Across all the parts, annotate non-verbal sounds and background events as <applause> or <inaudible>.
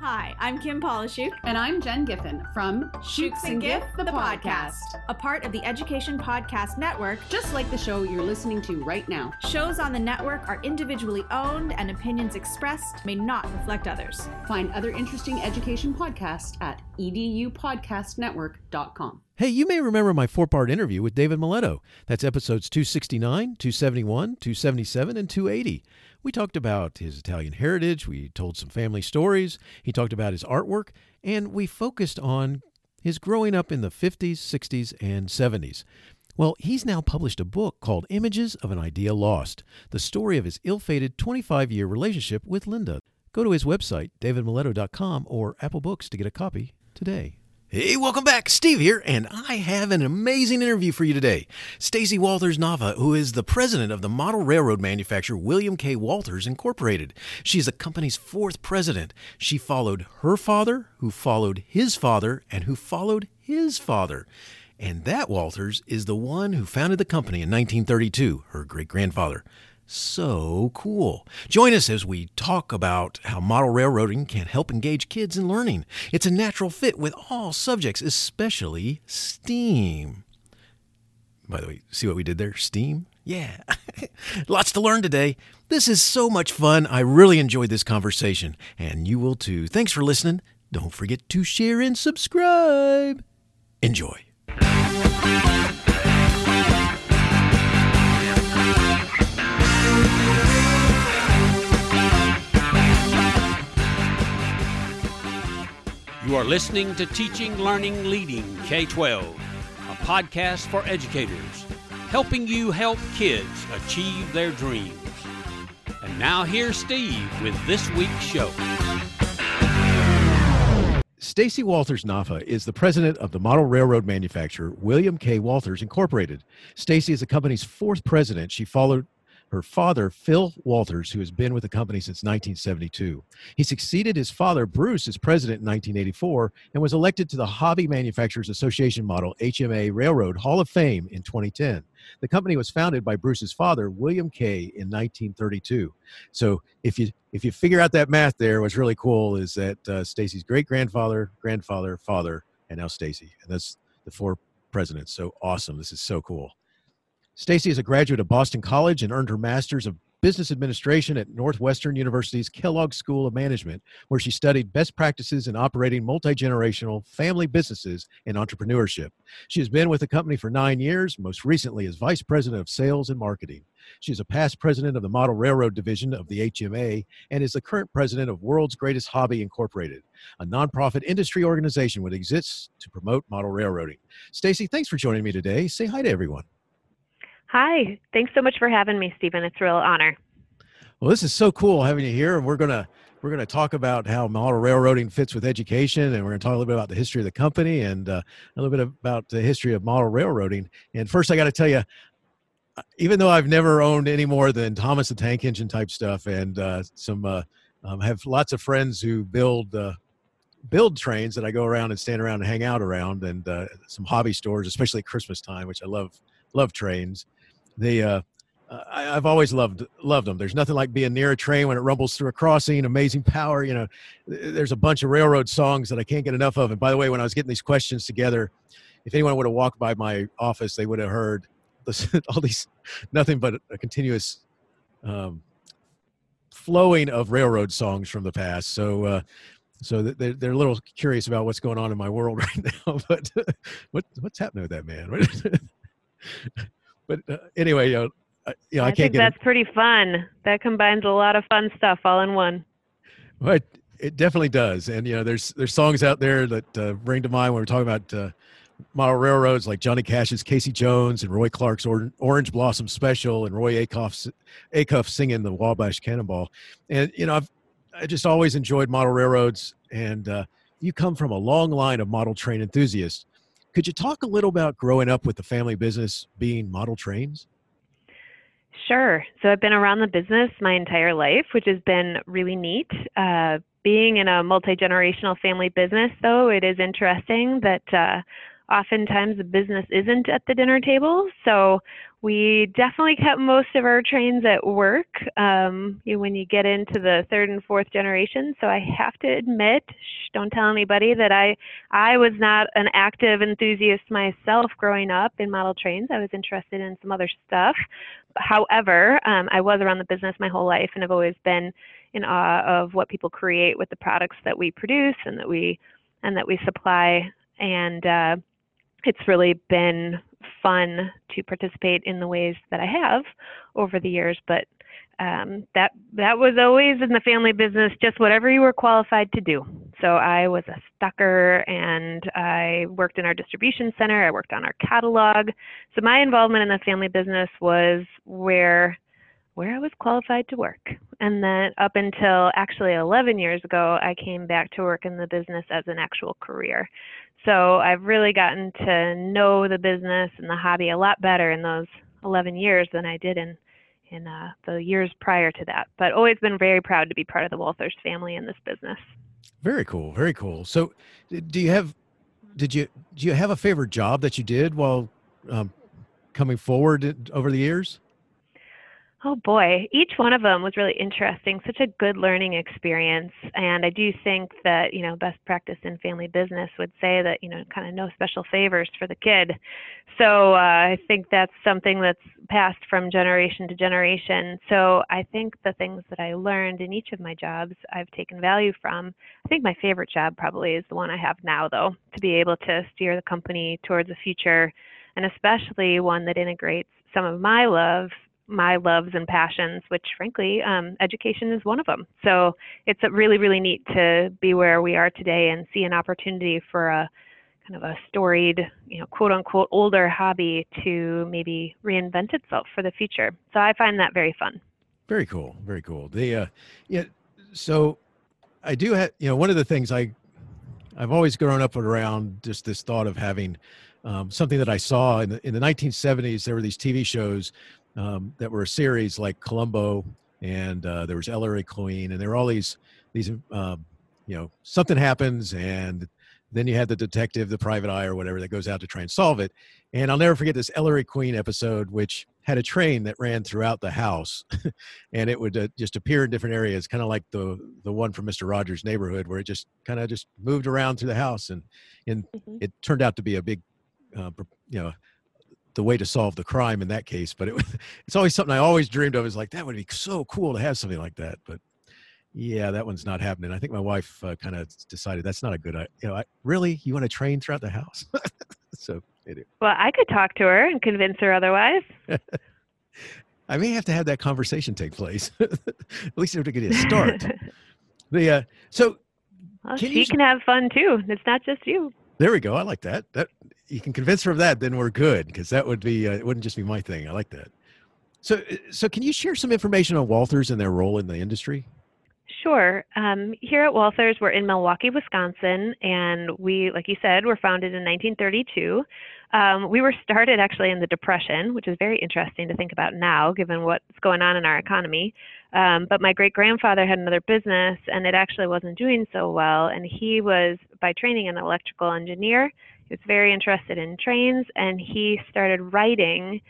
Hi, I'm Kim Pollishuke. And I'm Jen Giffen from Shukes and Giff, the podcast, a part of the Education Podcast Network. Just like the show you're listening to right now. Shows on the network are individually owned, and opinions expressed may not reflect others. Find other interesting education podcasts at edupodcastnetwork.com. Hey, you may remember my four part interview with David Miletto. That's episodes 269, 271, 277, and 280. We talked about his Italian heritage, we told some family stories, he talked about his artwork, and we focused on his growing up in the 50s, 60s, and 70s. Well, he's now published a book called Images of an Idea Lost, the story of his ill fated 25 year relationship with Linda. Go to his website, davidmiletto.com, or Apple Books to get a copy today. Hey, welcome back. Steve here, and I have an amazing interview for you today. Stacy Walthers Nava, who is the president of the model railroad manufacturer William K. Walthers Incorporated. She is the company's fourth president. She followed her father, who followed his father, and who followed his father. And that Walthers is the one who founded the company in 1932, her great grandfather so cool. Join us as we talk about how model railroading can help engage kids in learning. It's a natural fit with all subjects, especially STEAM. By the way, see what we did there? STEAM? Yeah. <laughs> Lots to learn today. This is so much fun. I really enjoyed this conversation, and you will too. Thanks for listening. Don't forget to share and subscribe. Enjoy. You are listening to Teaching, Learning, Leading K 12, a podcast for educators, helping you help kids achieve their dreams. And now here's Steve with this week's show. Stacy Walthers Nava is the president of the model railroad manufacturer William K. Walthers Incorporated. Stacy is the company's fourth president. She followed her father, Phil Walthers, who has been with the company since 1972. He succeeded his father, Bruce, as president in 1984 and was elected to the Hobby Manufacturers Association Model HMA Railroad Hall of Fame in 2010. The company was founded by Bruce's father, William K, in 1932. So if you if you figure out that math there, what's really cool is that uh, Stacy's great grandfather, grandfather, father, and now Stacy, and that's the four presidents. So awesome! This is so cool. Stacy is a graduate of Boston College and earned her master's of business administration at Northwestern University's Kellogg School of Management, where she studied best practices in operating multi generational family businesses and entrepreneurship. She has been with the company for nine years, most recently as vice president of sales and marketing. She is a past president of the Model Railroad Division of the HMA and is the current president of World's Greatest Hobby Incorporated, a nonprofit industry organization that exists to promote model railroading. Stacy, thanks for joining me today. Say hi to everyone. Hi, thanks so much for having me, Stephen. It's a real honor. Well, this is so cool having you here, and we're gonna we're gonna talk about how model railroading fits with education, and we're gonna talk a little bit about the history of the company and uh, a little bit about the history of model railroading. And first, I got to tell you, uh, even though I've never owned any more than Thomas the Tank Engine type stuff, and uh, some uh, um, have lots of friends who build uh, build trains that I go around and stand around and hang out around, and uh, some hobby stores, especially at Christmas time, which I love love trains they uh, I, have always loved loved them. There's nothing like being near a train when it rumbles through a crossing. Amazing power. You know, there's a bunch of railroad songs that I can't get enough of. And by the way, when I was getting these questions together, if anyone would have walked by my office, they would have heard this, <laughs> all these nothing but a continuous um, flowing of railroad songs from the past. So. Uh, so they're, they're a little curious about what's going on in my world <laughs> right now. But <laughs> what what's happening with that man? But uh, anyway, uh, you know, I, I can't think that's it. pretty fun. That combines a lot of fun stuff all in one. But it definitely does, and you know, there's there's songs out there that uh, bring to mind when we're talking about uh, model railroads, like Johnny Cash's "Casey Jones" and Roy Clark's or- "Orange Blossom Special" and Roy Acuff's Acuff singing the Wabash Cannonball. And you know, I've I just always enjoyed model railroads, and uh, you come from a long line of model train enthusiasts. Could you talk a little about growing up with the family business being model trains? Sure. So I've been around the business my entire life, which has been really neat. Uh, being in a multi generational family business, though, it is interesting that uh, oftentimes the business isn't at the dinner table. So we definitely kept most of our trains at work um, when you get into the third and fourth generation. So I have to admit, shh, don't tell anybody that I I was not an active enthusiast myself growing up in model trains. I was interested in some other stuff. However, um, I was around the business my whole life, and have always been in awe of what people create with the products that we produce and that we and that we supply. And uh, it's really been fun to participate in the ways that I have over the years. But um, that that was always in the family business, just whatever you were qualified to do. So I was a stucker, and I worked in our distribution center. I worked on our catalog. So my involvement in the family business was where where I was qualified to work. And then up until actually 11 years ago, I came back to work in the business as an actual career. So I've really gotten to know the business and the hobby a lot better in those 11 years than I did in in uh, the years prior to that. But always been very proud to be part of the Walthers family in this business. Very cool. Very cool. So, do you have did you do you have a favorite job that you did while um, coming forward over the years? Oh boy, each one of them was really interesting. Such a good learning experience. And I do think that, you know, best practice in family business would say that, you know, kind of no special favors for the kid. So uh, I think that's something that's passed from generation to generation. So I think the things that I learned in each of my jobs, I've taken value from. I think my favorite job probably is the one I have now, though, to be able to steer the company towards a future and especially one that integrates some of my love my loves and passions, which frankly, um, education is one of them. So it's really, really neat to be where we are today and see an opportunity for a kind of a storied, you know, quote unquote older hobby to maybe reinvent itself for the future. So I find that very fun. Very cool. Very cool. The, uh, yeah, so I do have, you know, one of the things I, I've always grown up around just this thought of having um, something that I saw in the, in the 1970s. There were these TV shows um, that were a series like Columbo, and uh, there was Ellery Queen, and there were all these these um, you know something happens, and then you had the detective, the private eye, or whatever that goes out to try and solve it. And I'll never forget this Ellery Queen episode, which had a train that ran throughout the house, <laughs> and it would uh, just appear in different areas, kind of like the the one from Mister Rogers' Neighborhood, where it just kind of just moved around through the house, and and mm-hmm. it turned out to be a big, uh, you know, the way to solve the crime in that case. But it, <laughs> it's always something I always dreamed of. Is like that would be so cool to have something like that. But yeah, that one's not happening. I think my wife uh, kind of decided that's not a good. idea. You know, I, really, you want to train throughout the house? <laughs> so anyway. Well, I could talk to her and convince her otherwise. <laughs> I may have to have that conversation take place. At least to get a start. the uh, so well, can she you, can have fun too. It's not just you. There we go. I like that. That you can convince her of that, then we're good because that would be uh, it wouldn't just be my thing. I like that. So, uh, so can you share some information on Walthers and their role in the industry? Sure. Um, here at Walthers, we're in Milwaukee, Wisconsin, and we, like you said, were founded in 1932. Um, we were started actually in the Depression, which is very interesting to think about now, given what's going on in our economy. Um, but my great grandfather had another business, and it actually wasn't doing so well. And he was, by training, an electrical engineer. Was very interested in trains, and he started writing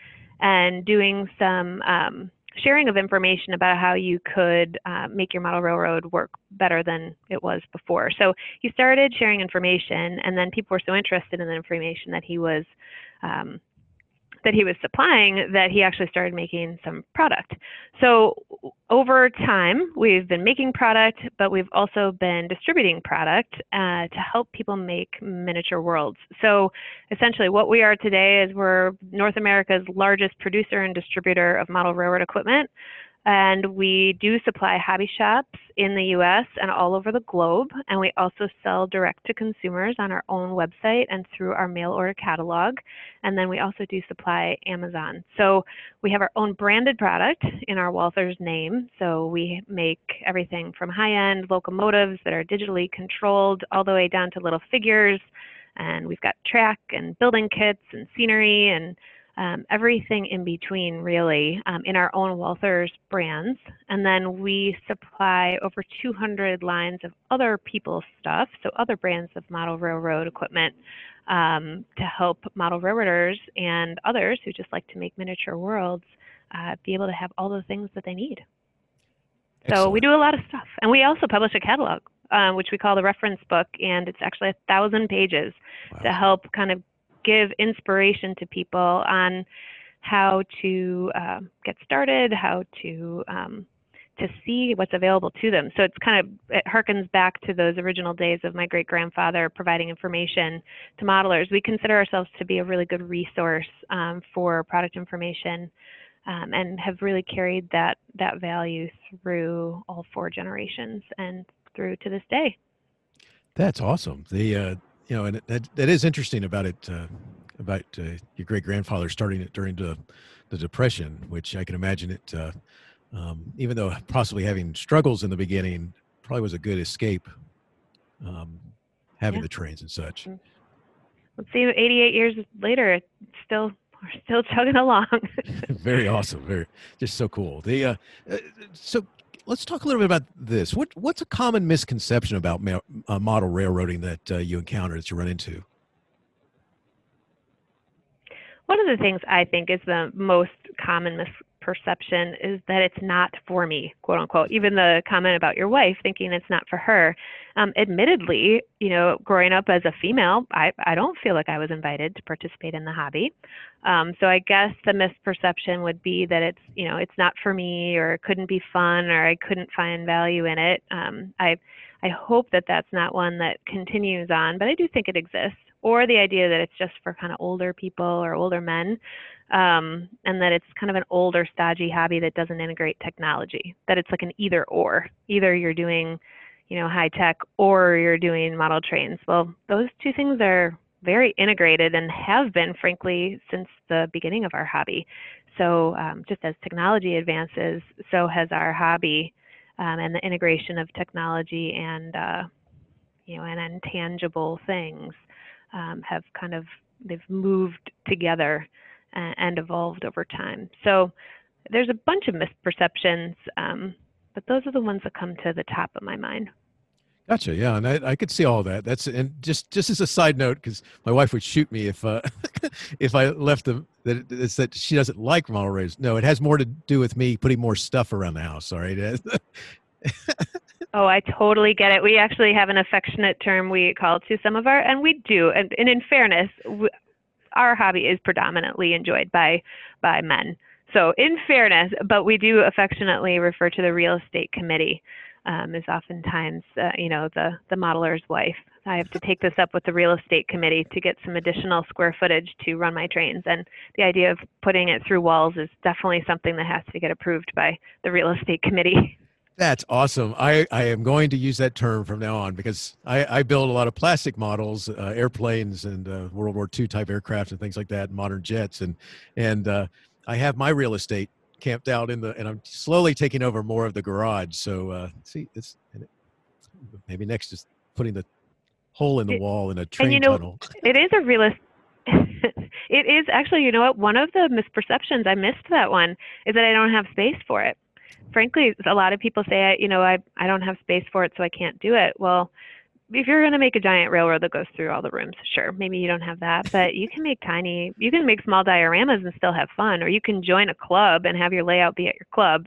and doing some um, sharing of information about how you could uh, make your model railroad work better than it was before. So he started sharing information, and then people were so interested in the information that he was um, that he was supplying that he actually started making some product. So over time, we've been making product, but we've also been distributing product uh, to help people make miniature worlds. So essentially, what we are today is we're North America's largest producer and distributor of model railroad equipment. And we do supply hobby shops in the US and all over the globe. And we also sell direct to consumers on our own website and through our mail order catalog. And then we also do supply Amazon. So we have our own branded product in our Walthers name. So we make everything from high end locomotives that are digitally controlled all the way down to little figures. And we've got track and building kits and scenery and um, everything in between, really, um, in our own Walthers brands. And then we supply over 200 lines of other people's stuff, so other brands of model railroad equipment um, to help model railroaders and others who just like to make miniature worlds uh, be able to have all the things that they need. So we do a lot of stuff, and we also publish a catalog, um, which we call the reference book, and it's actually a thousand pages to help kind of give inspiration to people on how to uh, get started, how to um, to see what's available to them. So it's kind of it harkens back to those original days of my great grandfather providing information to modelers. We consider ourselves to be a really good resource um, for product information. Um, and have really carried that that value through all four generations and through to this day. That's awesome. The uh, you know, and that that is interesting about it uh, about uh, your great grandfather starting it during the the depression, which I can imagine it. Uh, um, even though possibly having struggles in the beginning, probably was a good escape. Um, having Yeah. the trains and such. Let's see, 88 years later, it's still we're still chugging along. <laughs> very awesome. Very just so cool. The uh, uh, so let's talk a little bit about this. What what's a common misconception about ma- uh, model railroading that uh, you encounter that you run into? One of the things I think is the most common misperception is that it's not for me, quote unquote. Even the comment about your wife thinking it's not for her. Um, admittedly, you know, growing up as a female, I, I don't feel like I was invited to participate in the hobby. Um, so I guess the misperception would be that it's, you know, it's not for me or it couldn't be fun or I couldn't find value in it. Um, I, I hope that that's not one that continues on, but I do think it exists or the idea that it's just for kind of older people or older men, um, and that it's kind of an older, stodgy hobby that doesn't integrate technology. That it's like an either or. Either you're doing, you know, high tech, or you're doing model trains. Well, those two things are very integrated and have been, frankly, since the beginning of our hobby. So, um, just as technology advances, so has our hobby, um, and the integration of technology and, uh, you know, and intangible things um, have kind of they've moved together and, evolved over time. So there's a bunch of misperceptions, um, but those are the ones that come to the top of my mind. Gotcha. Yeah, and I, I could see all that. That's and just just as a side note, because my wife would shoot me if uh, <laughs> if I left them that it's that she doesn't like model rays. No, it has more to do with me putting more stuff around the house. All right. <laughs> Oh, I totally get it. We actually have an affectionate term we call to some of our, and we do. And, and in fairness, w our hobby is predominantly enjoyed by by men. So, in fairness, but we do affectionately refer to the real estate committee um, as oftentimes, uh, you know, the the modeler's wife. I have to take this up with the real estate committee to get some additional square footage to run my trains. And the idea of putting it through walls is definitely something that has to get approved by the real estate committee. <laughs> That's awesome. I, I am going to use that term from now on because I, I build a lot of plastic models, uh, airplanes and uh, World War II type aircraft and things like that, modern jets, and and uh, I have my real estate camped out in the, and I'm slowly taking over more of the garage. So uh, see, it's maybe next is putting the hole in the wall in a train and you know, tunnel. <laughs> it is a realist. <laughs> it is actually, you know what? One of the misperceptions I missed that one is that I don't have space for it. Frankly, a lot of people say, you know, I I don't have space for it, so I can't do it. Well, if you're going to make a giant railroad that goes through all the rooms, sure, maybe you don't have that, but you can make tiny, you can make small dioramas and still have fun, or you can join a club and have your layout be at your club.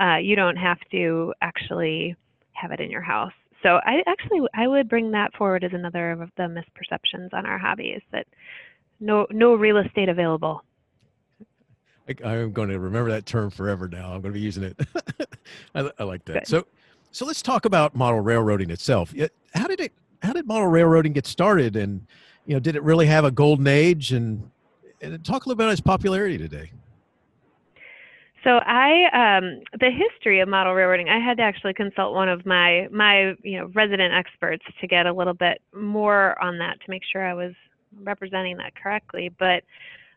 Uh, you don't have to actually have it in your house. So I actually I would bring that forward as another of the misperceptions on our hobby is that no no real estate available. I, I'm going to remember that term forever now. I'm going to be using it. <laughs> I, I like that. Good. So, so let's talk about model railroading itself. How did it? How did model railroading get started? And you know, did it really have a golden age? And and talk a little bit about its popularity today. So I um, the history of model railroading I had to actually consult one of my my you know resident experts to get a little bit more on that to make sure I was representing that correctly. But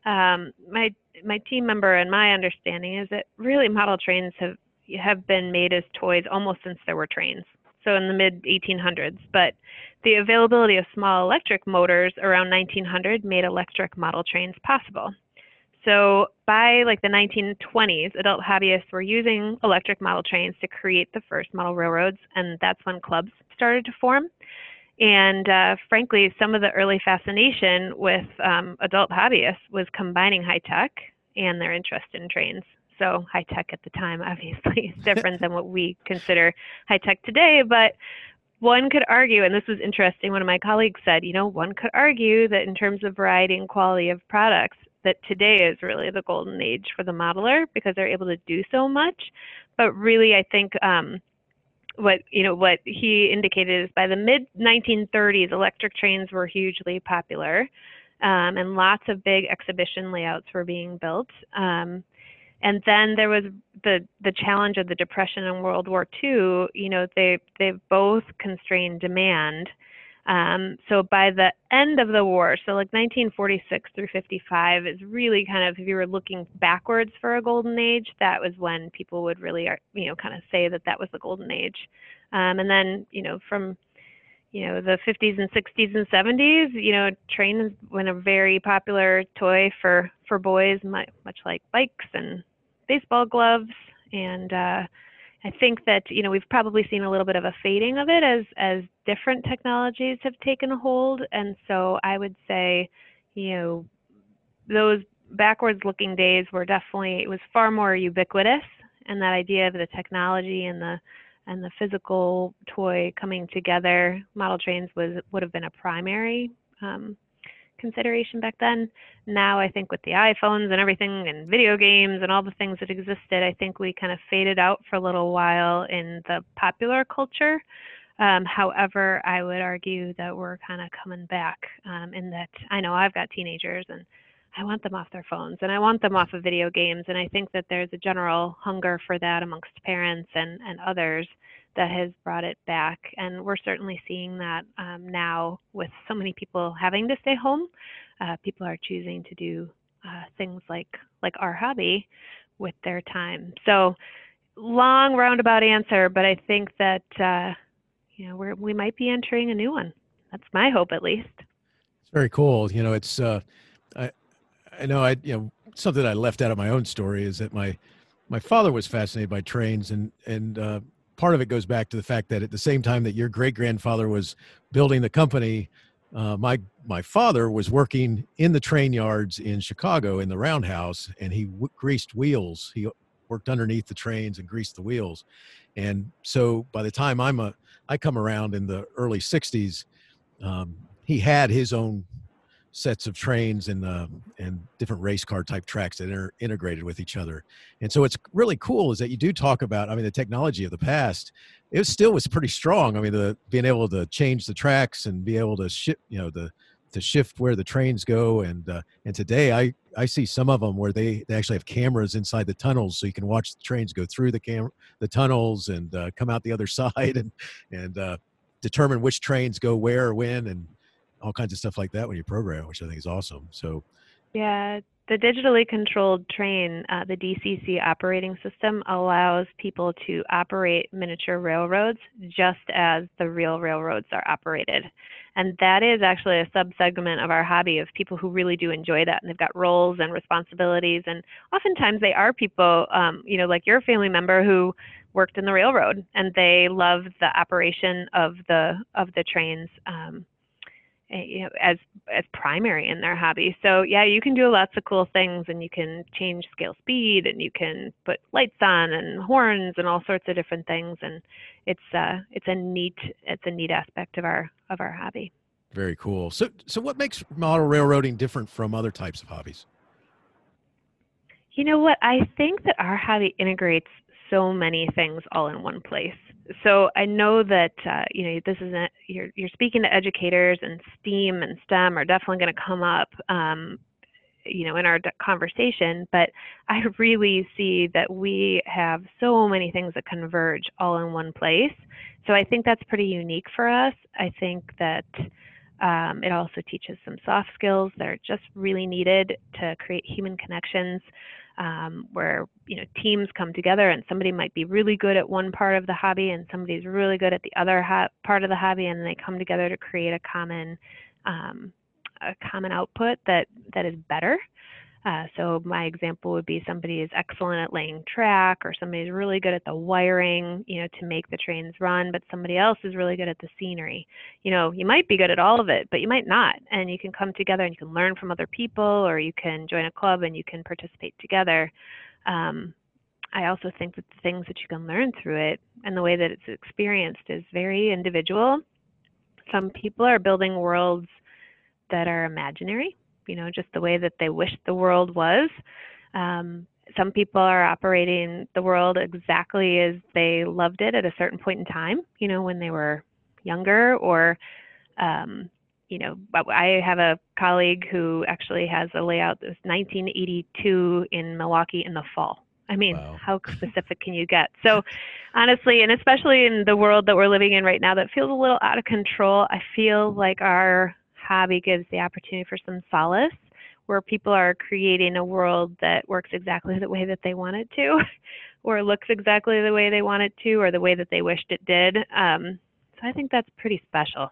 um, my my team member and my understanding is that really model trains have have been made as toys almost since there were trains. So in the mid 1800s, but the availability of small electric motors around 1900 made electric model trains possible. So by like the 1920s, adult hobbyists were using electric model trains to create the first model railroads, and that's when clubs started to form. And uh, frankly, some of the early fascination with um, adult hobbyists was combining high tech and their interest in trains. So high tech at the time, <laughs> obviously, is different than what we consider high tech today. But one could argue, and this was interesting, one of my colleagues said, you know, one could argue that in terms of variety and quality of products, that today is really the golden age for the modeler because they're able to do so much. But really, I think um, what you know what he indicated is by the mid 1930s, electric trains were hugely popular, um, and lots of big exhibition layouts were being built. Um, and then there was the the challenge of the depression and World War II. You know, they they both constrained demand. Um, so by the end of the war, so like 1946 through 55 is really kind of if you were looking backwards for a golden age, that was when people would really uh, you know kind of say that that was the golden age. Um, and then you know from you know the 50s and 60s and 70s, you know trains went a very popular toy for for boys, much like bikes and baseball gloves and uh, I think that you know we've probably seen a little bit of a fading of it as as different technologies have taken a hold, and so I would say, you know, those backwards looking days were definitely it was far more ubiquitous, and that idea of the technology and the and the physical toy coming together, model trains was would have been a primary um, consideration back then. Now, I think with the iPhones and everything and video games and all the things that existed, I think we kind of faded out for a little while in the popular culture. Um, however, I would argue that we're kind of coming back um, in that I know I've got teenagers and I want them off their phones and I want them off of video games. And I think that there's a general hunger for that amongst parents and, and others that has brought it back. And we're certainly seeing that um, now with so many people having to stay home. Uh, people are choosing to do uh, things like like our hobby with their time. So long roundabout answer, but I think that uh, you know we we might be entering a new one. That's my hope, at least. It's very cool. You know, it's uh, I I know I you know something I left out of my own story is that my my father was fascinated by trains and and uh, part of it goes back to the fact that at the same time that your great grandfather was building the company, uh, my my father was working in the train yards in Chicago in the roundhouse, and he w- greased wheels. He worked underneath the trains and greased the wheels, and so by the time I'm a I come around in the early '60s, um, he had his own sets of trains and uh, and different race car type tracks that are integrated with each other. And so it's really cool is that you do talk about. I mean, the technology of the past, it was still was pretty strong. I mean, the being able to change the tracks and be able to shift, you know, the to shift where the trains go. And uh, and today I I see some of them where they they actually have cameras inside the tunnels, so you can watch the trains go through the cam the tunnels and uh, come out the other <laughs> side and and uh, determine which trains go where when and all kinds of stuff like that when you program, which I think is awesome. So, yeah, the digitally controlled train, uh, the DCC operating system, allows people to operate miniature railroads just as the real railroads are operated. And that is actually a subsegment of our hobby of people who really do enjoy that. And they've got roles and responsibilities. And oftentimes they are people, um, you know, like your family member who worked in the railroad and they love the operation of the of the trains. Um, you know, as as primary in their hobby. So yeah, you can do lots of cool things, and you can change scale speed, and you can put lights on and horns and all sorts of different things. And it's uh, it's a neat it's a neat aspect of our of our hobby. Very cool. So so what makes model railroading different from other types of hobbies? You know what? I think that our hobby integrates so many things all in one place so I know that uh, you know this is a, you're you're speaking to educators, and STEAM and STEM are definitely going to come up, um, you know, in our conversation. But I <laughs> really see that we have so many things that converge all in one place. So I think that's pretty unique for us. I think that um, it also teaches some soft skills that are just really needed to create human connections um, where you know teams come together and somebody might be really good at one part of the hobby and somebody's really good at the other part of the hobby and they come together to create a common um, a common output that that is better Uh, so my example would be somebody is excellent at laying track, or somebody's really good at the wiring, you know, to make the trains run, but somebody else is really good at the scenery. You know, you might be good at all of it, but you might not, and you can come together and you can learn from other people, or you can join a club and you can participate together. Um, I also think that the things that you can learn through it and the way that it's experienced is very individual. Some people are building worlds that are imaginary you know, just the way that they wish the world was. Um, some people are operating the world exactly as they loved it at a certain point in time, you know, when they were younger or, um, you know, I have a colleague who actually has a layout that was 1982 in Milwaukee in the fall. I mean, wow. how <laughs> specific can you get? So, honestly, and especially in the world that we're living in right now that feels a little out of control, I feel like our hobby gives the opportunity for some solace where people are creating a world that works exactly the way that they want it to <laughs> or looks exactly the way they want it to or the way that they wished it did. Um, so i think that's pretty special.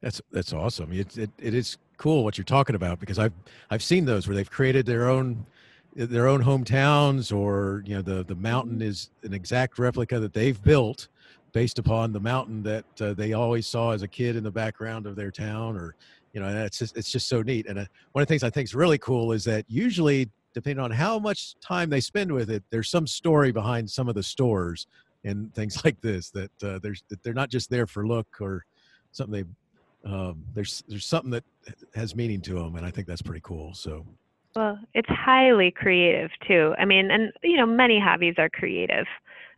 That's that's awesome. It, it, it is cool what you're talking about because i've i've seen those where they've created their own their own hometowns or you know the the mountain is an exact replica that they've built based upon the mountain that uh, they always saw as a kid in the background of their town or you know it's just it's just so neat. And uh, one of the things i think is really cool is that usually depending on how much time they spend with it there's some story behind some of the stores and things <laughs> like this that uh, there's that they're not just there for look or something they um, there's there's something that has meaning to them and i think that's pretty cool so. Well it's highly creative too. I mean and you know many hobbies are creative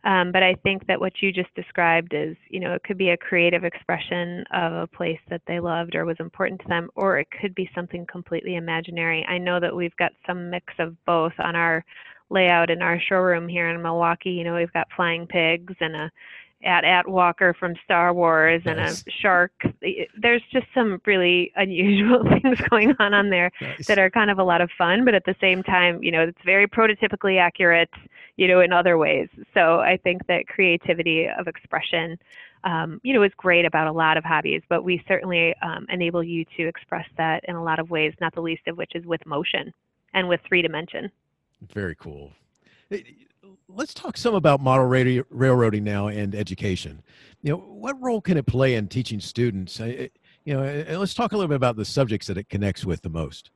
um, but I think that what you just described is, you know, it could be a creative expression of a place that they loved or was important to them, or it could be something completely imaginary. I know that we've got some mix of both on our layout in our showroom here in Milwaukee. You know, we've got flying pigs and a AT-AT Walker from Star Wars nice. and a shark. There's just some really <laughs> unusual things going on on there nice. that are kind of a lot of fun, but at the same time, you know, it's very prototypically accurate you know, in other ways. So I think that creativity of expression, um, you know, is great about a lot of hobbies, but we certainly um, enable you to express that in a lot of ways, not the least of which is with motion and with three dimension. Very cool. Let's talk some about model railroading now and education. You know, what role can it play in teaching students? You know, let's talk a little bit about the subjects that it connects with the most.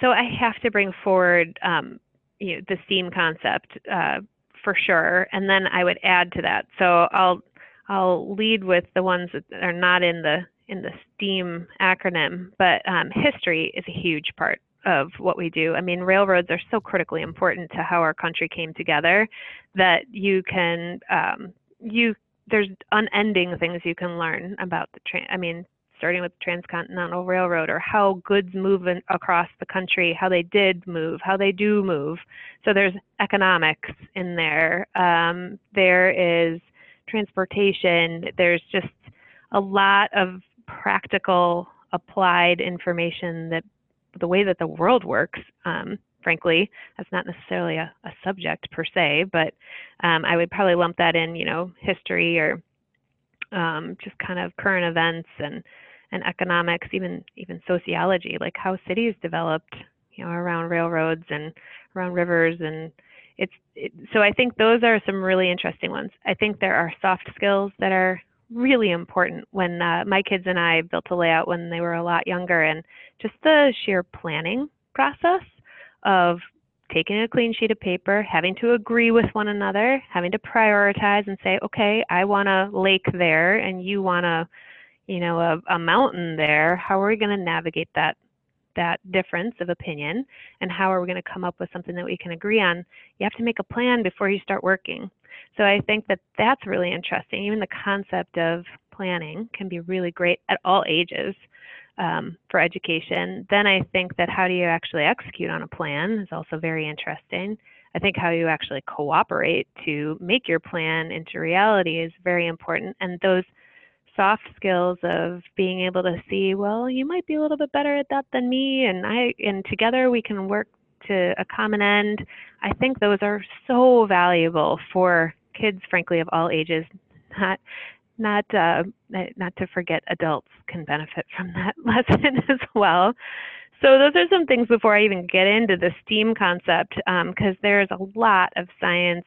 So I have to bring forward um, you know, the STEAM concept uh, for sure, and then I would add to that. So I'll I'll lead with the ones that are not in the in the STEAM acronym, but um, history is a huge part of what we do. I mean, railroads are so critically important to how our country came together that you can um, you there's unending things you can learn about the train. I mean, starting with the Transcontinental Railroad, or how goods move in, across the country, how they did move, how they do move. So there's economics in there. Um, there is transportation. There's just a lot of practical, applied information that the way that the world works. Um, frankly, that's not necessarily a, a subject per se, but um, I would probably lump that in, you know, history or um, just kind of current events and and economics, even even sociology, like how cities developed, you know, around railroads and around rivers, and it's it, so I think those are some really interesting ones. I think there are soft skills that are really important. When uh, my kids and I built a layout when they were a lot younger, and just the sheer planning process of taking a clean sheet of paper, having to agree with one another, having to prioritize and say, okay, I want a lake there, and you want a you know, a, a mountain there, how are we going to navigate that that difference of opinion and how are we going to come up with something that we can agree on? You have to make a plan before you start working. So I think that that's really interesting. Even the concept of planning can be really great at all ages um, for education. Then I think that how do you actually execute on a plan is also very interesting. I think how you actually cooperate to make your plan into reality is very important. And those soft skills of being able to see, well, you might be a little bit better at that than me, and I and together we can work to a common end. I think those are so valuable for kids, frankly, of all ages. Not not uh, not to forget adults can benefit from that <laughs> lesson as well. So those are some things before I even get into the STEAM concept, because um, there's a lot of science,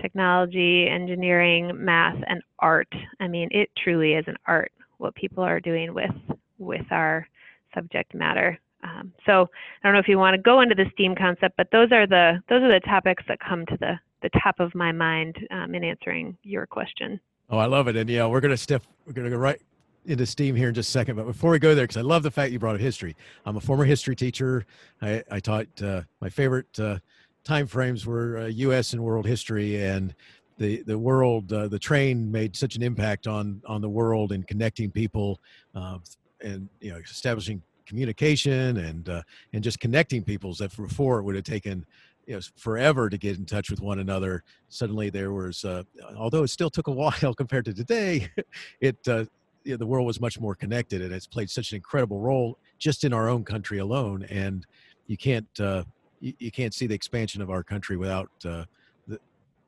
technology, engineering, math, and art. I mean, it truly is an art what people are doing with with our subject matter. Um, so I don't know if you want to go into the STEAM concept, but those are the those are the topics that come to the the top of my mind um, in answering your question. Oh, I love it, and yeah, we're gonna step we're gonna go right into STEAM here in just a second. But before we go there, because I love the fact you brought up history. I'm a former history teacher. I, I taught uh, my favorite uh, time frames were uh, U.S. and world history, and the the world uh, the train made such an impact on on the world and connecting people, uh, and you know establishing communication and uh, and just connecting peoples that before it would have taken you know forever to get in touch with one another. Suddenly there was uh, although it still took a <laughs> while compared to today it uh, the world was much more connected and it's played such an incredible role just in our own country alone and you can't uh, you, you, can't see the expansion of our country without uh,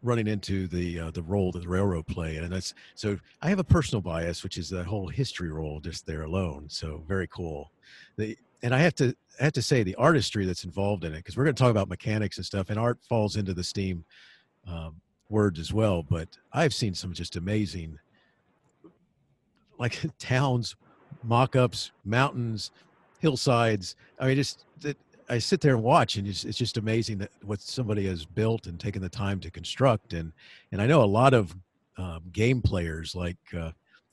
running into the uh, the role that the railroad play and that's so i have a personal bias which is that whole history role just there alone so very cool. The, and i have to I have to say the artistry that's involved in it because we're going to talk about mechanics and stuff and art falls into the steam um, words as well but i've seen some just amazing like <laughs> towns mock-ups mountains hillsides i mean just that i sit there and watch and it's, it's just amazing that what somebody has built and taken the time to construct and and i know a lot of um, game players like uh,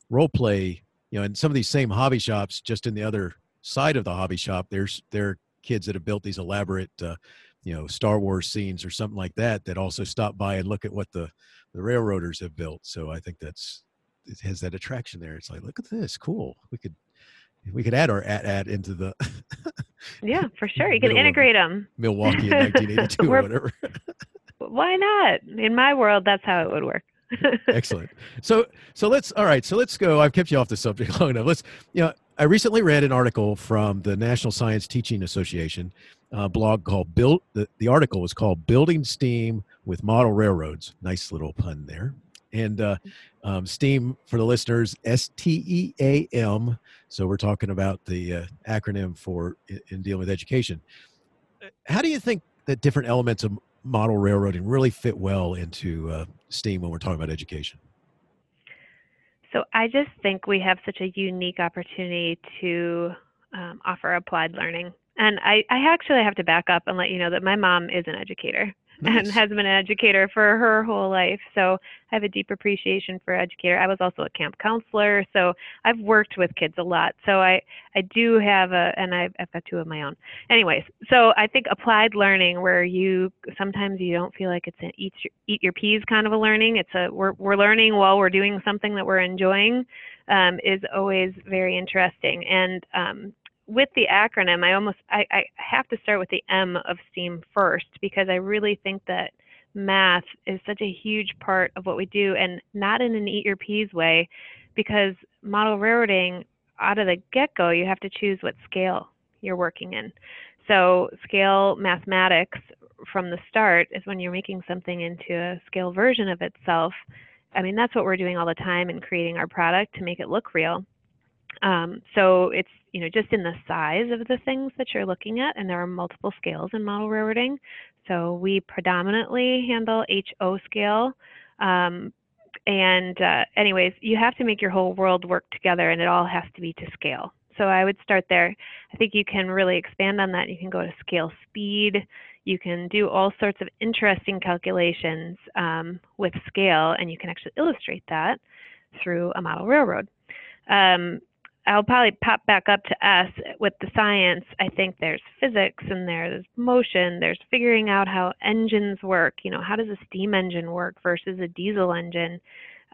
role play you know and some of these same hobby shops just in the other side of the hobby shop there's there are kids that have built these elaborate uh, you know star wars scenes or something like that that also stop by and look at what the the railroaders have built. So i think that's it has that attraction there. It's like look at this. Cool. We could we could add our AT-AT into the yeah for sure you can integrate them milwaukee in <laughs> 1982 or whatever why not in my world that's how it would work excellent so so let's all right so let's go i've kept you off the subject <laughs> long enough let's you know I recently read an article from the National Science Teaching Association uh, blog called "Build." The, the article was called "Building Steam with Model Railroads." Nice little pun there. And uh, um, STEAM for the listeners, S T E A M. So we're talking about the uh, acronym for in, in dealing with education. How do you think that different elements of model railroading really fit well into uh, STEAM when we're talking about education? So I just think we have such a unique opportunity to um, offer applied learning. And I, I actually have to back up and let you know that my mom is an educator nice. and has been an educator for her whole life. So I have a deep appreciation for educator. I was also a camp counselor, so I've worked with kids a lot. So I I do have a and I've, I've got two of my own. Anyways, so I think applied learning where you sometimes you don't feel like it's an eat your, eat your peas kind of a learning. It's a we're we're learning while we're doing something that we're enjoying. Um, is always very interesting. And um, with the acronym, I almost I, I have to start with the M of STEAM first because I really think that math is such a huge part of what we do and not in an eat your peas way because model railroading out of the get-go you have to choose what scale you're working in. So scale mathematics from the start is when you're making something into a scale version of itself. I mean that's what we're doing all the time in creating our product to make it look real um, so it's you know just in the size of the things that you're looking at, and there are multiple scales in model railroading. So we predominantly handle HO scale. Um, and uh, anyways, you have to make your whole world work together, and it all has to be to scale. So I would start there. I think you can really expand on that. You can go to scale speed. You can do all sorts of interesting calculations um, with scale, and you can actually illustrate that through a model railroad. Um, I'll probably pop back up to S with the science. I think there's physics and there's motion, there's figuring out how engines work. You know, how does a steam engine work versus a diesel engine?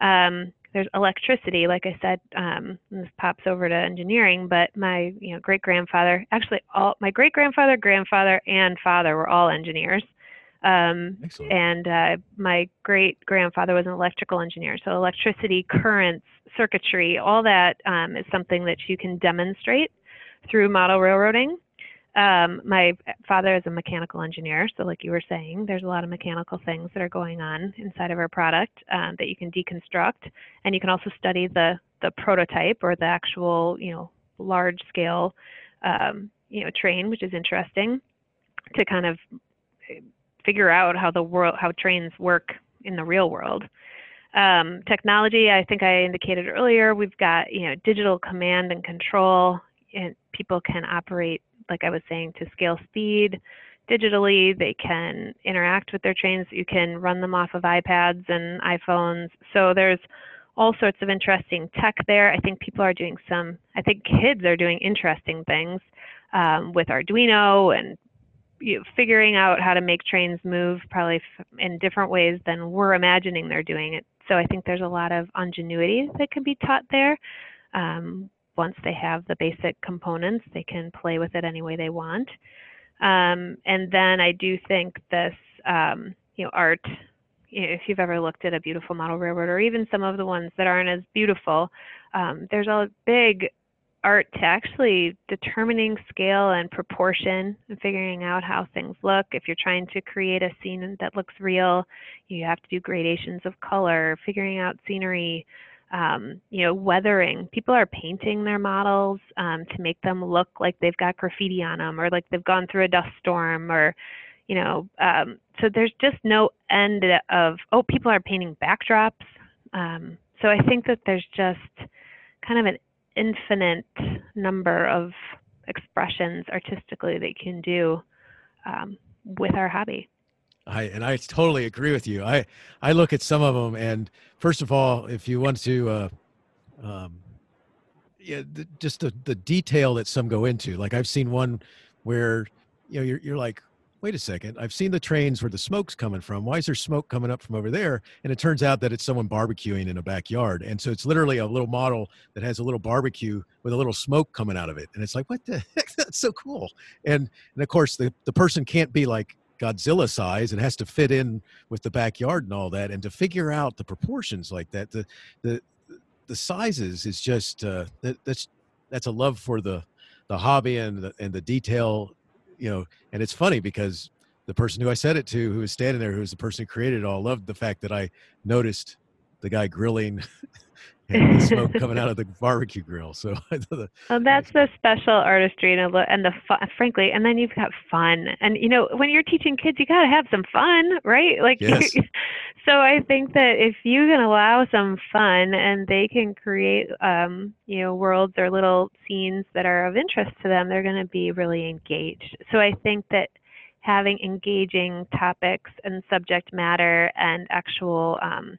Um, there's electricity, like I said. Um, this pops over to engineering, but my you know great grandfather, actually all my great grandfather, grandfather, and father were all engineers. Um, and uh, my great grandfather was an electrical engineer. So, electricity, currents, circuitry, all that um, is something that you can demonstrate through model railroading. Um, my father is a mechanical engineer, so like you were saying, there's a lot of mechanical things that are going on inside of our product um, that you can deconstruct, and you can also study the the prototype or the actual, you know, large scale um, you know train, which is interesting to kind of figure out how the world how trains work in the real world. Um, technology, I think I indicated earlier, we've got you know digital command and control, and people can operate like I was saying to scale speed digitally. They can interact with their trains. You can run them off of iPads and iPhones. So there's all sorts of interesting tech there. I think people are doing some. I think kids are doing interesting things um, with Arduino and you know, figuring out how to make trains move probably in different ways than we're imagining they're doing it. So I think there's a lot of ingenuity that can be taught there. Um, once they have the basic components, they can play with it any way they want. Um, and then I do think this, um, you know, art. You know, if you've ever looked at a beautiful model railroad, or even some of the ones that aren't as beautiful, um, there's a big art to actually determining scale and proportion and figuring out how things look. If you're trying to create a scene that looks real, you have to do gradations of color, figuring out scenery, um, you know, weathering. People are painting their models um, to make them look like they've got graffiti on them or like they've gone through a dust storm or, you know, um, so there's just no end of, oh, people are painting backdrops. Um, so I think that there's just kind of an infinite number of expressions artistically that you can do um, with our hobby. I and I totally agree with you. I I look at some of them, and first of all, if you want to, uh, um, yeah, the, just the the detail that some go into. Like I've seen one where you know you're you're like, wait a second, I've seen the trains where the smoke's coming from. Why is there smoke coming up from over there? And it turns out that it's someone barbecuing in a backyard. And so it's literally a little model that has a little barbecue with a little smoke coming out of it. And it's like, what the <laughs> heck? That's so cool. And, and of course, the, the person can't be like Godzilla size and has to fit in with the backyard and all that. And to figure out the proportions like that, the, the, the sizes is just, uh, that, that's, that's a love for the, the hobby and the, and the detail you know, and it's funny because the person who I said it to, who was standing there, who was the person who created it all, loved the fact that I noticed the guy grilling <laughs> and the smoke <laughs> coming out of the barbecue grill. So <laughs> the, well, that's the special artistry and, and the fun, frankly, and then you've got fun. And you know, when you're teaching kids, you got to have some fun, right? <laughs> Like, yes. so I think that if you can allow some fun and they can create, um, you know, worlds or little scenes that are of interest to them, they're going to be really engaged. So I think that having engaging topics and subject matter and actual um,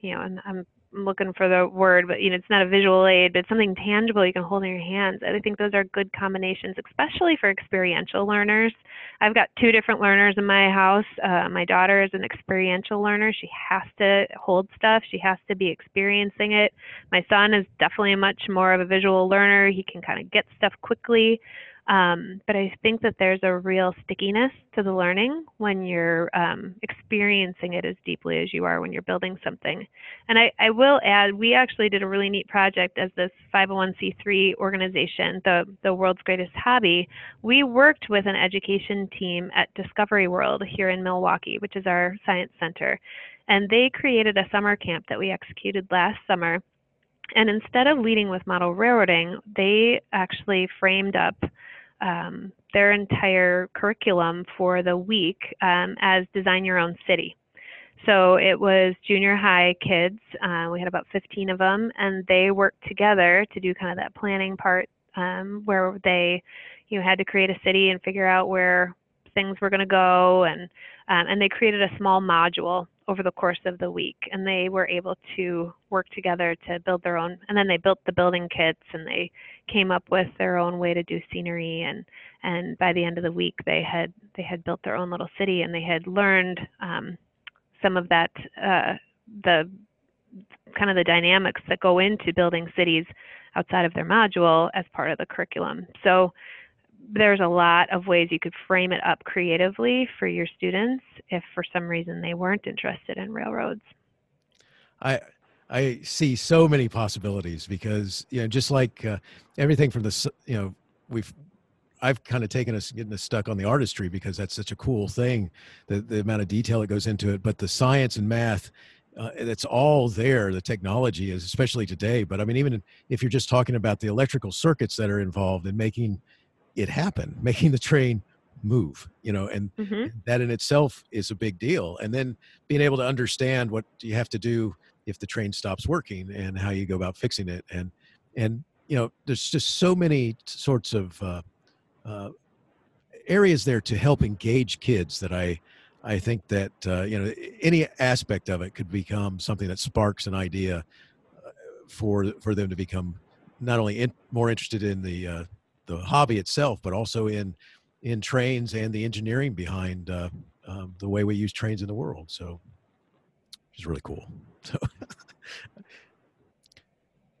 you know, and I'm looking for the word, but you know, it's not a visual aid, but something tangible you can hold in your hands. And I think those are good combinations, especially for experiential learners. I've got two different learners in my house. Uh, my daughter is an experiential learner. She has to hold stuff. She has to be experiencing it. My son is definitely much more of a visual learner. He can kind of get stuff quickly. Um, but I think that there's a real stickiness to the learning when you're um, experiencing it as deeply as you are when you're building something. And I, I, will add, we actually did a really neat project as this 501c3 organization, the, the world's greatest hobby. We worked with an education team at Discovery World here in Milwaukee, which is our science center. And they created a summer camp that we executed last summer. And instead of leading with model railroading, they actually framed up um, their entire curriculum for the week um, as Design Your Own City. So it was junior high kids. Uh, we had about 15 of them, and they worked together to do kind of that planning part um, where they, you know, had to create a city and figure out where things were going to go, and um, and they created a small module over the course of the week and they were able to work together to build their own and then they built the building kits and they came up with their own way to do scenery and and by the end of the week they had they had built their own little city and they had learned um, some of that uh, the kind of the dynamics that go into building cities outside of their module as part of the curriculum. So there's a lot of ways you could frame it up creatively for your students if for some reason they weren't interested in railroads. I I see so many possibilities because you know just like uh, everything from the you know we've I've kind of taken us getting us stuck on the artistry because that's such a cool thing the the amount of detail that goes into it but the science and math uh, it's all there the technology is especially today but I mean even if you're just talking about the electrical circuits that are involved in making it happen, <laughs> making the train move, you know, and hmm that in itself is a big deal. And then being able to understand what you have to do if the train stops working and how you go about fixing it. And, and, you know, there's just so many sorts of uh, uh, areas there to help engage kids that I, I think that, uh, you know, any aspect of it could become something that sparks an idea uh, for, for them to become not only in, more interested in the, uh, the hobby itself, but also in, in trains and the engineering behind uh, um, the way we use trains in the world. So, which is really cool. <laughs> So,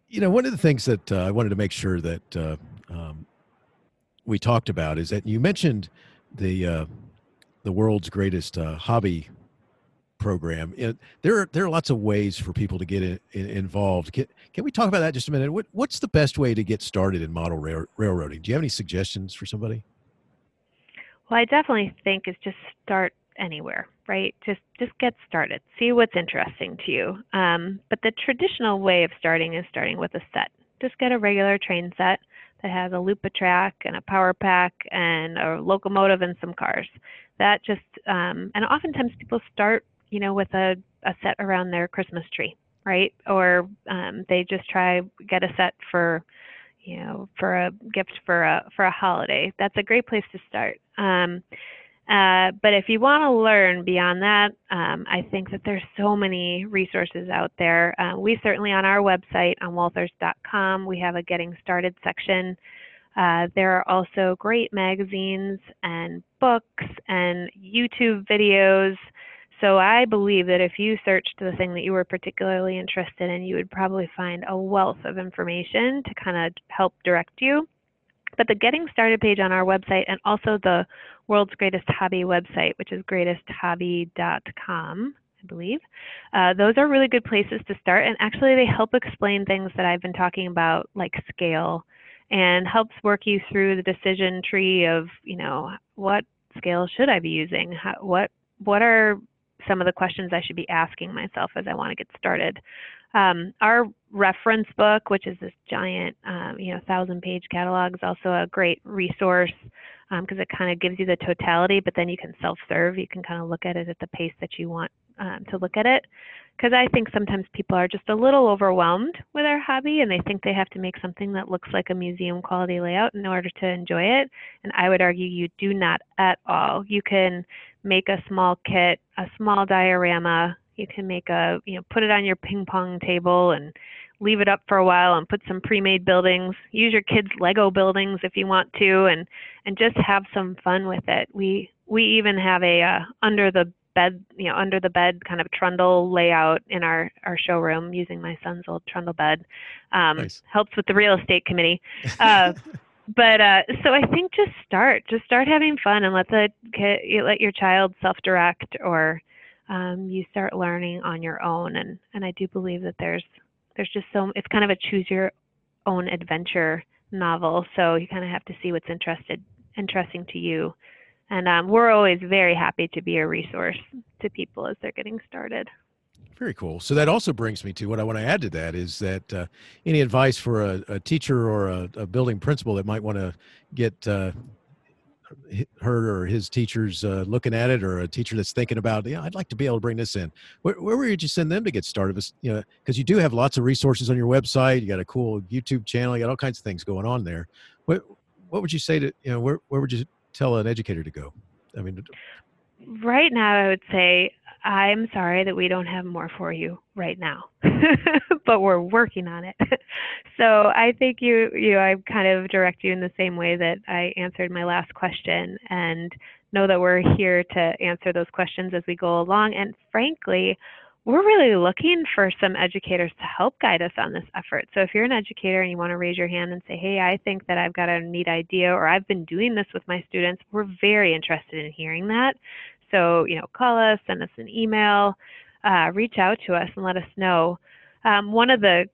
you know, one of the things that uh, I wanted to make sure that uh, um, we talked about is that you mentioned the uh, the world's greatest uh, hobby program. It, there are there are lots of ways for people to get in, in, involved. Can, can we talk about that just a minute? What, what's the best way to get started in model rail, railroading? Do you have any suggestions for somebody? Well, I definitely think is just start anywhere, right? Just just get started. See what's interesting to you. Um, but the traditional way of starting is starting with a set. Just get a regular train set that has a loop a track and a power pack and a locomotive and some cars. That just um, and oftentimes people start, you know, with a, a set around their Christmas tree, right? Or um, they just try get a set for you know, for a gift for a for a holiday. That's a great place to start. Um, uh, but if you want to learn beyond that, um, I think that there's so many resources out there. Uh, we certainly on our website on walthers.com we have a getting started section. Uh, there are also great magazines and books and YouTube videos. So I believe that if you searched the thing that you were particularly interested in, you would probably find a wealth of information to kind of help direct you. But the Getting Started page on our website and also the World's Greatest Hobby website, which is greatesthobby.com, I believe, uh, those are really good places to start. And actually, they help explain things that I've been talking about, like scale, and helps work you through the decision tree of, you know, what scale should I be using? How, what what are some of the questions I should be asking myself as I want to get started. Um, our reference book, which is this giant, um, you know, thousand page catalog, is also a great resource because um, it kind of gives you the totality, but then you can self serve. You can kind of look at it at the pace that you want um, to look at it. Because I think sometimes people are just a little overwhelmed with their hobby and they think they have to make something that looks like a museum quality layout in order to enjoy it. And I would argue you do not at all. You can make a small kit, a small diorama. You can make a, you know, put it on your ping pong table and leave it up for a while and put some pre-made buildings. Use your kids' Lego buildings if you want to, and and just have some fun with it. We we even have a uh, under the bed, you know, under the bed kind of trundle layout in our our showroom using my son's old trundle bed. Um, Nice. Helps with the real estate committee. Uh, <laughs> but uh, so I think just start, just start having fun and let the kid, let your child self-direct, or um, you start learning on your own. And and I do believe that there's there's just so it's kind of a choose your own adventure novel. So you kind of have to see what's interested interesting to you. And um, we're always very happy to be a resource to people as they're getting started. Very cool. So that also brings me to what I want to add to that is that uh, any advice for a, a teacher or a, a building principal that might want to get uh, her or his teachers uh, looking at it, or a teacher that's thinking about, yeah, I'd like to be able to bring this in. Where, where would you send them to get started? You know, because you do have lots of resources on your website. You got a cool YouTube channel. You got all kinds of things going on there. What What would you say to you know where Where would you tell an educator to go? I mean, Right now, I would say I'm sorry that we don't have more for you right now, <laughs> but we're working on it. <laughs> so I think you, you, I kind of direct you in the same way that I answered my last question, and know that we're here to answer those questions as we go along. And frankly, we're really looking for some educators to help guide us on this effort. So if you're an educator and you want to raise your hand and say, hey, I think that I've got a neat idea or I've been doing this with my students, we're very interested in hearing that. So, you know, call us, send us an email, uh, reach out to us and let us know. Um, one of the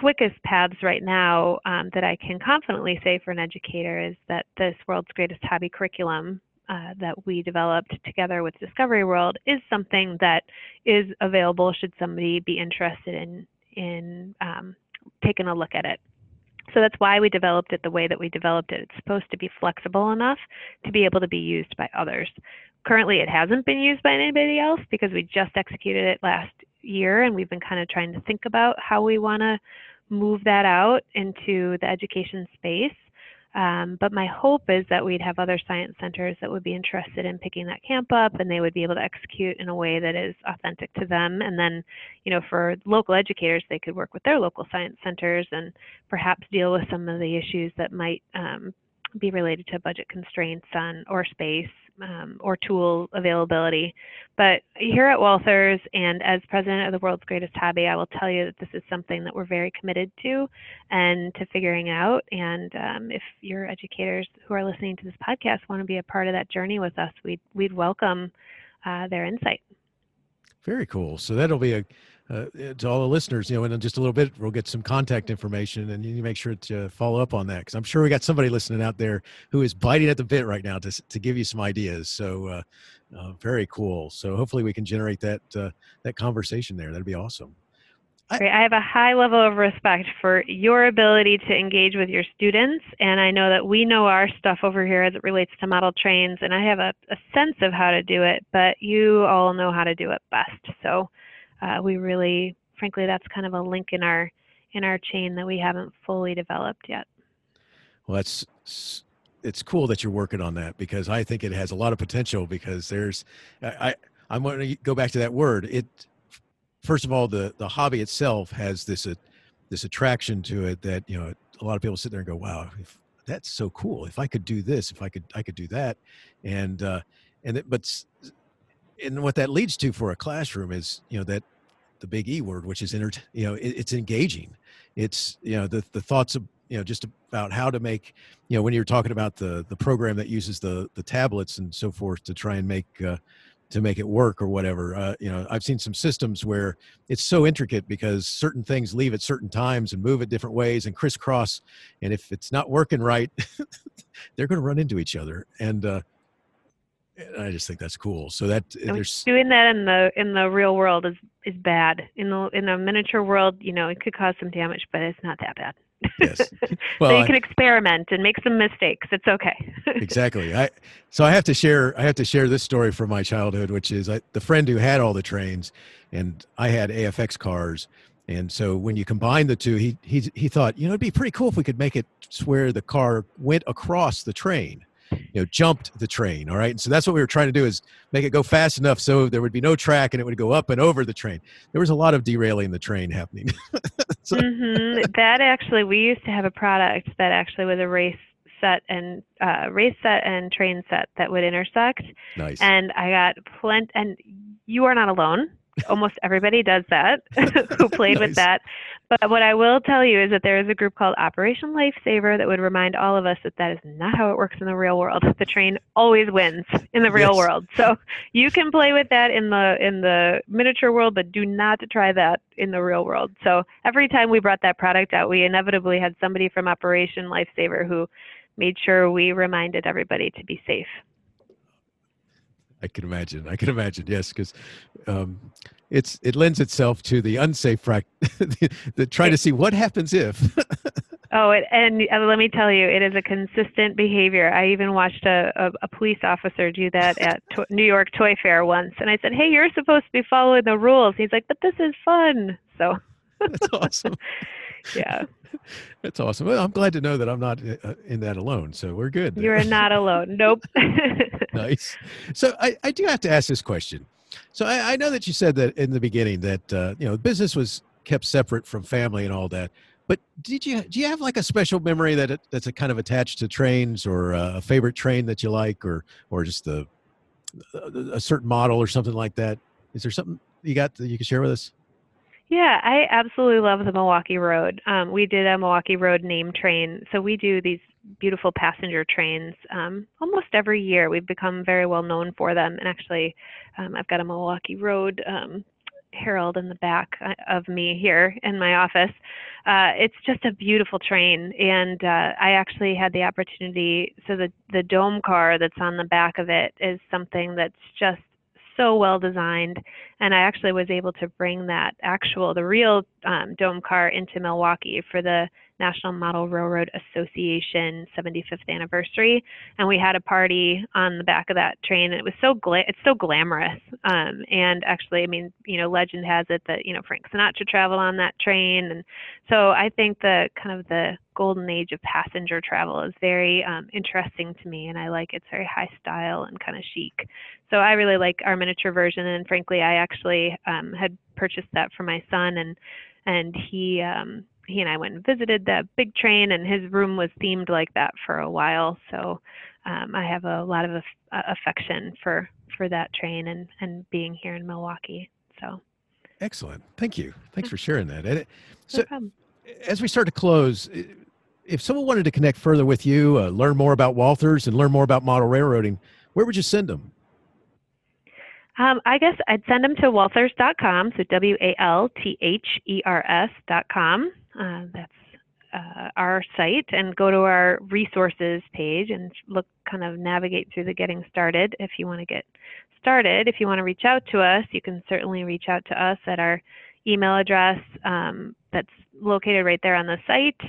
quickest paths right now um, that I can confidently say for an educator is that this World's Greatest Hobby curriculum uh, that we developed together with Discovery World is something that is available should somebody be interested in in um, taking a look at it. So that's why we developed it the way that we developed it. It's supposed to be flexible enough to be able to be used by others. Currently, it hasn't been used by anybody else because we just executed it last year and we've been kind of trying to think about how we want to move that out into the education space. Um, but my hope is that we'd have other science centers that would be interested in picking that camp up and they would be able to execute in a way that is authentic to them. And then, you know, for local educators, they could work with their local science centers and perhaps deal with some of the issues that might um, be related to budget constraints on or space um, or tool availability. But here at Walthers and as president of the world's greatest hobby, I will tell you that this is something that we're very committed to and to figuring out. And um, if your educators who are listening to this podcast want to be a part of that journey with us, we'd, we'd welcome uh, their insight. Very cool. So that'll be a uh, to all the listeners, you know, in just a little bit, we'll get some contact information and you make sure to follow up on that because I'm sure we got somebody listening out there who is biting at the bit right now to, to give you some ideas. So, uh, uh, very cool. So, hopefully, we can generate that uh, that conversation there. That'd be awesome. Great. I have a high level of respect for your ability to engage with your students, and I know that we know our stuff over here as it relates to model trains, and I have a, a sense of how to do it, but you all know how to do it best. So uh, we really, frankly, that's kind of a link in our in our chain that we haven't fully developed yet. Well, that's it's cool that you're working on that because I think it has a lot of potential because there's I, I am going to go back to that word. It first of all the the hobby itself has this uh, this attraction to it that you know a lot of people sit there and go wow if, that's so cool if I could do this if I could I could do that and uh, and it, but and what that leads to for a classroom is you know that the big E word, which is inter, you know, it, it's engaging. It's you know the the thoughts of you know just about how to make you know when you're talking about the the program that uses the the tablets and so forth to try and make uh, to make it work or whatever. Uh, you know, I've seen some systems where it's so intricate because certain things leave at certain times and move at different ways and crisscross. And if it's not working right, <laughs> they're going to run into each other. And uh, I just think that's cool. So that eh, there's doing that in the in the real world is is bad. In the in the miniature world, you know, it could cause some damage, but it's not that bad. Yes. <laughs> Well, so you I, can experiment and make some mistakes. It's okay. exactly. I <laughs> so I have to share I have to share this story from my childhood, which is I, the friend who had all the trains, and I had AFX cars. And so when you combine the two, he he he thought, you know, it'd be pretty cool if we could make it where the car went across the train you know jumped the train all right? And so that's what we were trying to do is make it go fast enough so there would be no track and it would go up and over the train. There was a lot of derailing the train happening. <laughs> So. mm-hmm. that actually we used to have a product that actually was a race set and uh, race set and train set that would intersect. Nice. And i got plenty and you are not alone almost everybody does that <laughs> who played nice. with that. But what I will tell you is that there is a group called Operation Lifesaver that would remind all of us that that is not how it works in the real world. The train always wins in the real yes. world. So you can play with that in the in the miniature world, but do not try that in the real world. So every time we brought that product out, we inevitably had somebody from Operation Lifesaver who made sure we reminded everybody to be safe. I can imagine. I can imagine. Yes, because um, it's it lends itself to the unsafe frac. <laughs> the, the try to see what happens if. <laughs> oh, it, and uh, let me tell you, it is a consistent behavior. I even watched a, a, a police officer do that at to- New York Toy Fair once, and I said, "Hey, you're supposed to be following the rules." He's like, "But this is fun." So. <laughs> That's awesome. yeah. That's awesome. Well, I'm glad to know that I'm not uh, in that alone. So we're good. You're not alone. Nope. nice. So I, I do have to ask this question. So I, I know that you said that in the beginning that uh, you know business was kept separate from family and all that. But did you do you have like a special memory that that's a kind of attached to trains or a favorite train that you like or or just a a certain model or something like that? Is there something you got that you can share with us? Yeah, I absolutely love the Milwaukee Road. Um, we did a Milwaukee Road name train. So we do these beautiful passenger trains um, almost every year. We've become very well known for them. And actually, um, I've got a Milwaukee Road um, herald in the back uh, of me here in my office. Uh, it's just a beautiful train, and uh, I actually had the opportunity. So the the dome car that's on the back of it is something that's just so well designed. And I actually was able to bring that actual, the real um, dome car into Milwaukee for the National Model Railroad Association 75th anniversary, and we had a party on the back of that train. And it was so gla- it's so glamorous. Um, and actually, I mean, you know, legend has it that you know Frank Sinatra traveled on that train, and so I think the kind of the golden age of passenger travel is very um, interesting to me, and I like it's very high style and kind of chic. So I really like our miniature version, and frankly, I actually um, had purchased that for my son, and and he um, he and I went and visited the big train, and his room was themed like that for a while. So um, I have a lot of af- uh, affection for for that train and and being here in Milwaukee. So excellent. Thank you. Thanks for sharing that. And so no as we start to close, if someone wanted to connect further with you, uh, learn more about Walthers, and learn more about model railroading, where would you send them? Um, I guess I'd send them to walthers.com, so W A L T H E R S.com. Uh, that's uh, our site, and go to our resources page and look, kind of navigate through the getting started if you want to get started. If you want to reach out to us, you can certainly reach out to us at our email address um, that's located right there on the site.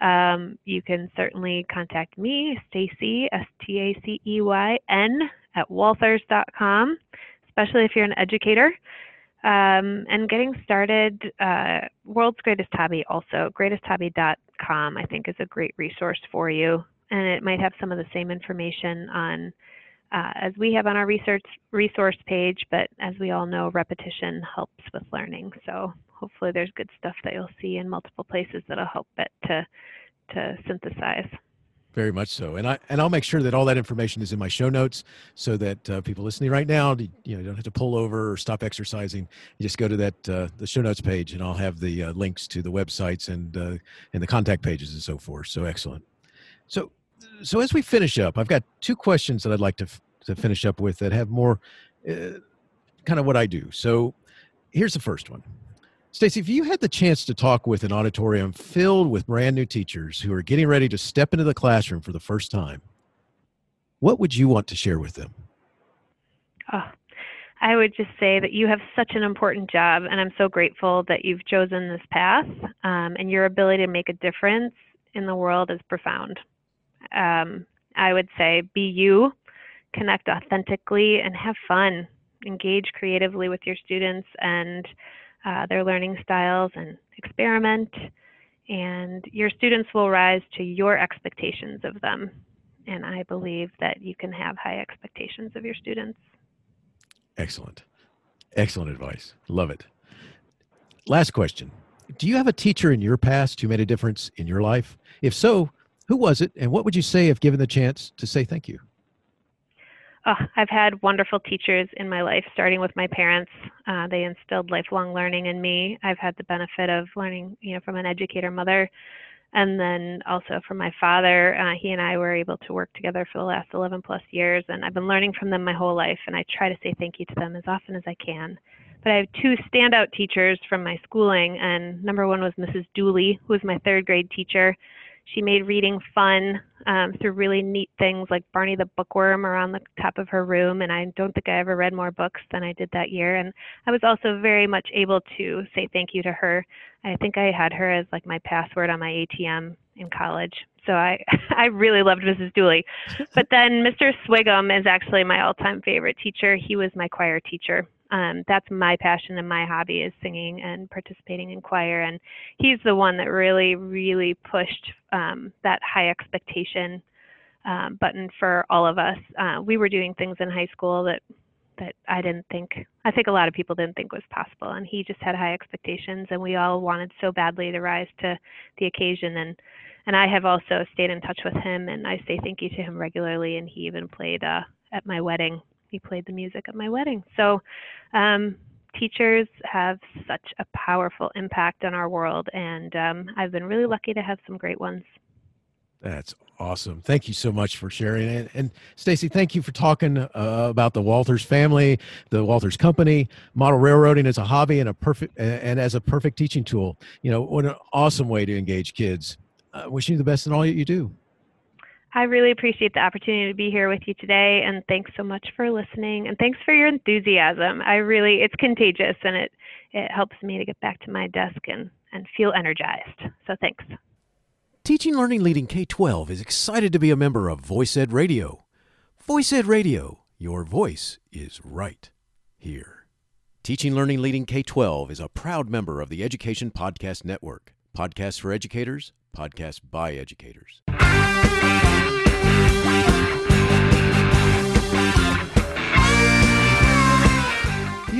Um, you can certainly contact me, Stacy, S T A C E Y N, at walthers.com especially if you're an educator. Um, and getting started, uh, World's Greatest Hobby also, greatesthobby.com, I think is a great resource for you. And it might have some of the same information on uh, as we have on our research resource page, but as we all know, repetition helps with learning. So hopefully there's good stuff that you'll see in multiple places that'll help it to, to synthesize. Very much so, and I and I'll make sure that all that information is in my show notes, so that uh, people listening right now, you know, don't have to pull over or stop exercising. You just go to that uh, the show notes page, and I'll have the uh, links to the websites and uh, and the contact pages and so forth. So excellent. So so as we finish up, I've got two questions that I'd like to f- to finish up with that have more uh, kind of what I do. So here's the first one. Stacy, if you had the chance to talk with an auditorium filled with brand new teachers who are getting ready to step into the classroom for the first time, what would you want to share with them? Oh, I would just say that you have such an important job, and I'm so grateful that you've chosen this path. Um, and your ability to make a difference in the world is profound. Um, I would say be you, connect authentically, and have fun. Engage creatively with your students and uh, their learning styles and experiment. And your students will rise to your expectations of them. And I believe that you can have high expectations of your students. Excellent. Excellent advice. Love it. Last question Do you have a teacher in your past who made a difference in your life? If so, who was it? And what would you say if given the chance to say thank you? Oh, I've had wonderful teachers in my life, starting with my parents. Uh, they instilled lifelong learning in me. I've had the benefit of learning, you know, from an educator mother, and then also from my father. Uh, he and I were able to work together for the last 11 plus years, and I've been learning from them my whole life. And I try to say thank you to them as often as I can. But I have two standout teachers from my schooling, and number one was Mrs. Dooley, who was my third grade teacher. She made reading fun um, through really neat things like Barney the Bookworm around the top of her room. And I don't think I ever read more books than I did that year. And I was also very much able to say thank you to her. I think I had her as like my password on my ATM in college. So I, <laughs> I really loved Mrs. Dooley. <laughs> But then Mr. Swigum is actually my all time favorite teacher. He was my choir teacher um, that's my passion and my hobby is singing and participating in choir. And he's the one that really, really pushed um, that high expectation um, button for all of us. Uh, we were doing things in high school that that I didn't think. I think a lot of people didn't think was possible, and he just had high expectations, and we all wanted so badly to rise to the occasion. And and I have also stayed in touch with him, and I say thank you to him regularly. And he even played uh, at my wedding he played the music at my wedding. So um, teachers have such a powerful impact on our world, and um, I've been really lucky to have some great ones. That's awesome. Thank you so much for sharing it. And Stacy, thank you for talking uh, about the Walthers family, the Walthers company, model railroading as a hobby and a perfect and as a perfect teaching tool. You know, what an awesome way to engage kids. Uh, wishing you the best in all that you do. I really appreciate the opportunity to be here with you today, and thanks so much for listening, and thanks for your enthusiasm. I really, it's contagious, and it it helps me to get back to my desk and and feel energized. So thanks. Teaching Learning Leading K 12 is excited to be a member of Voice Ed Radio. Voice Ed Radio, your voice is right here. Teaching Learning Leading K 12 is a proud member of the Education Podcast Network. Podcasts for educators, podcasts by educators.